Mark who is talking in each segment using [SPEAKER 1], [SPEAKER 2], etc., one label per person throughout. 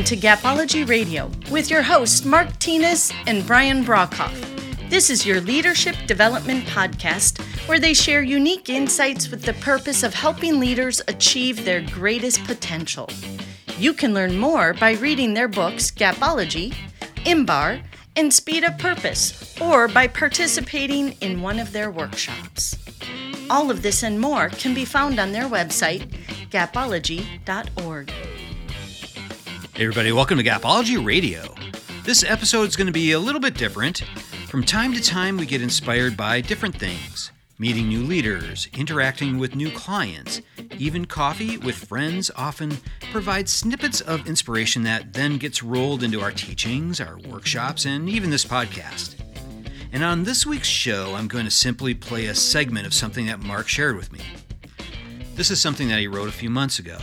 [SPEAKER 1] Welcome to Gapology Radio with your hosts Mark Tinas and Brian Brockhoff. This is your leadership development podcast where they share unique insights with the purpose of helping leaders achieve their greatest potential. You can learn more by reading their books Gapology, Imbar, and Speed of Purpose, or by participating in one of their workshops. All of this and more can be found on their website, gapology.org.
[SPEAKER 2] Hey, everybody, welcome to Gapology Radio. This episode is going to be a little bit different. From time to time, we get inspired by different things meeting new leaders, interacting with new clients, even coffee with friends often provides snippets of inspiration that then gets rolled into our teachings, our workshops, and even this podcast. And on this week's show, I'm going to simply play a segment of something that Mark shared with me. This is something that he wrote a few months ago.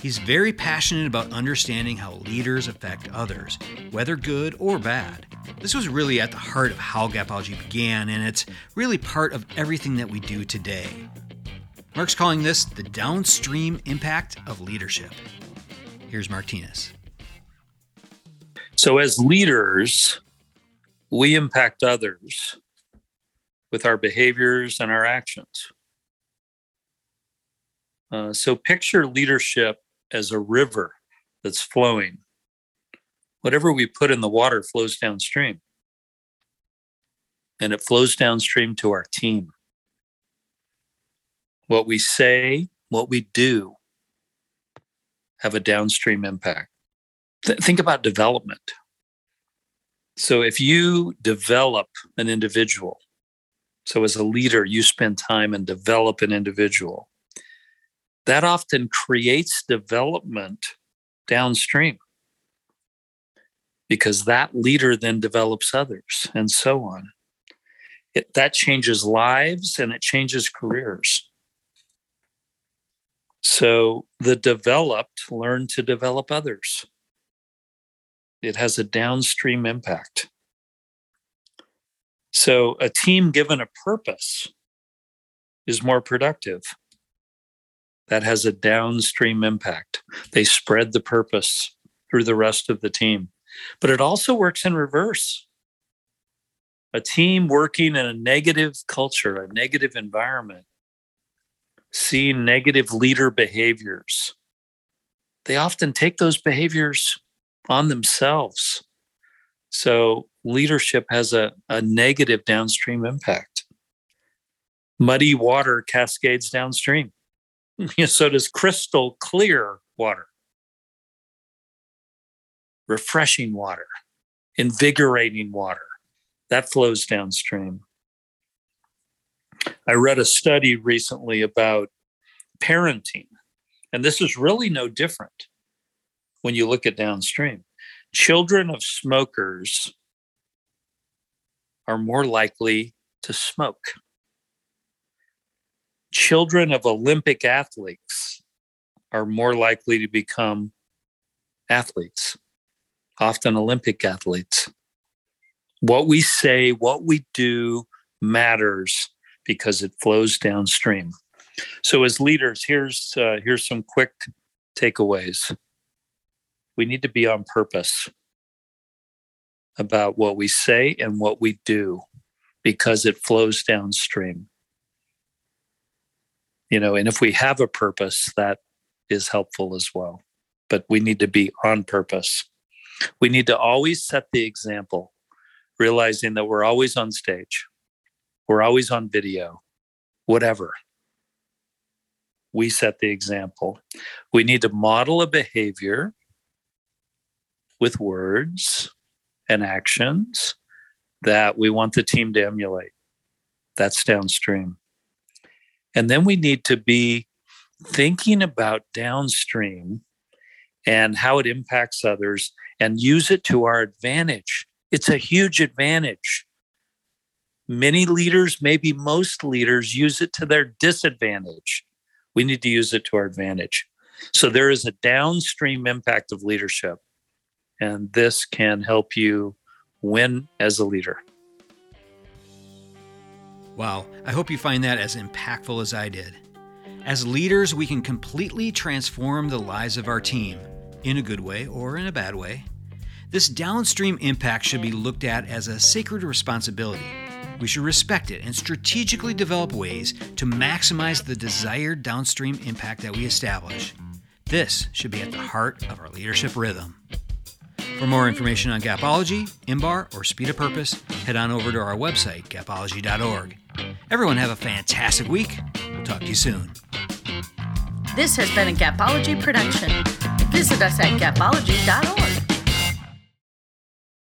[SPEAKER 2] He's very passionate about understanding how leaders affect others, whether good or bad. This was really at the heart of how Gapology began, and it's really part of everything that we do today. Mark's calling this the downstream impact of leadership. Here's Mark Tinas.
[SPEAKER 3] So, as leaders, we impact others with our behaviors and our actions. Uh, so, picture leadership as a river that's flowing. Whatever we put in the water flows downstream. And it flows downstream to our team. What we say, what we do, have a downstream impact. Th- think about development. So, if you develop an individual, so as a leader, you spend time and develop an individual, that often creates development downstream because that leader then develops others and so on. It, that changes lives and it changes careers. So the developed learn to develop others. It has a downstream impact. So a team given a purpose is more productive that has a downstream impact. They spread the purpose through the rest of the team. But it also works in reverse. A team working in a negative culture, a negative environment, seeing negative leader behaviors, they often take those behaviors on themselves. So leadership has a, a negative downstream impact. Muddy water cascades downstream. so does crystal clear water, refreshing water, invigorating water. That flows downstream. I read a study recently about parenting, and this is really no different when you look at downstream. Children of smokers are more likely to smoke children of Olympic athletes are more likely to become athletes, often Olympic athletes. What we say, what we do matters because it flows downstream. So, as leaders, here's uh, here's some quick takeaways. We need to be on purpose about what we say and what we do because it flows downstream you know and if we have a purpose that is helpful as well. But we need to be on purpose. We need to always set the example realizing that we're always on stage we're always on video whatever. We set the example. We need to model a behavior with words and actions that we want the team to emulate. That's downstream and then we need to be thinking about downstream and how it impacts others and use it to our advantage. It's a huge advantage. Many leaders, maybe most leaders, use it to their disadvantage. We need to use it to our advantage. So there is a downstream impact of leadership, and this can help you win as a leader.
[SPEAKER 2] Wow, I hope you find that as impactful as I did. As leaders, we can completely transform the lives of our team. in a good way or in a bad way. This downstream impact should be looked at as a sacred responsibility. We should respect it and strategically develop ways to maximize the desired downstream impact that we establish. This should be at the heart of our leadership rhythm. For more information on Gapology, IMBAR, or Speed of Purpose, head on over to our website, gapology.org. Everyone have a fantastic week. We'll talk to you soon.
[SPEAKER 1] This has been a Gapology production. Visit us at gapology.org.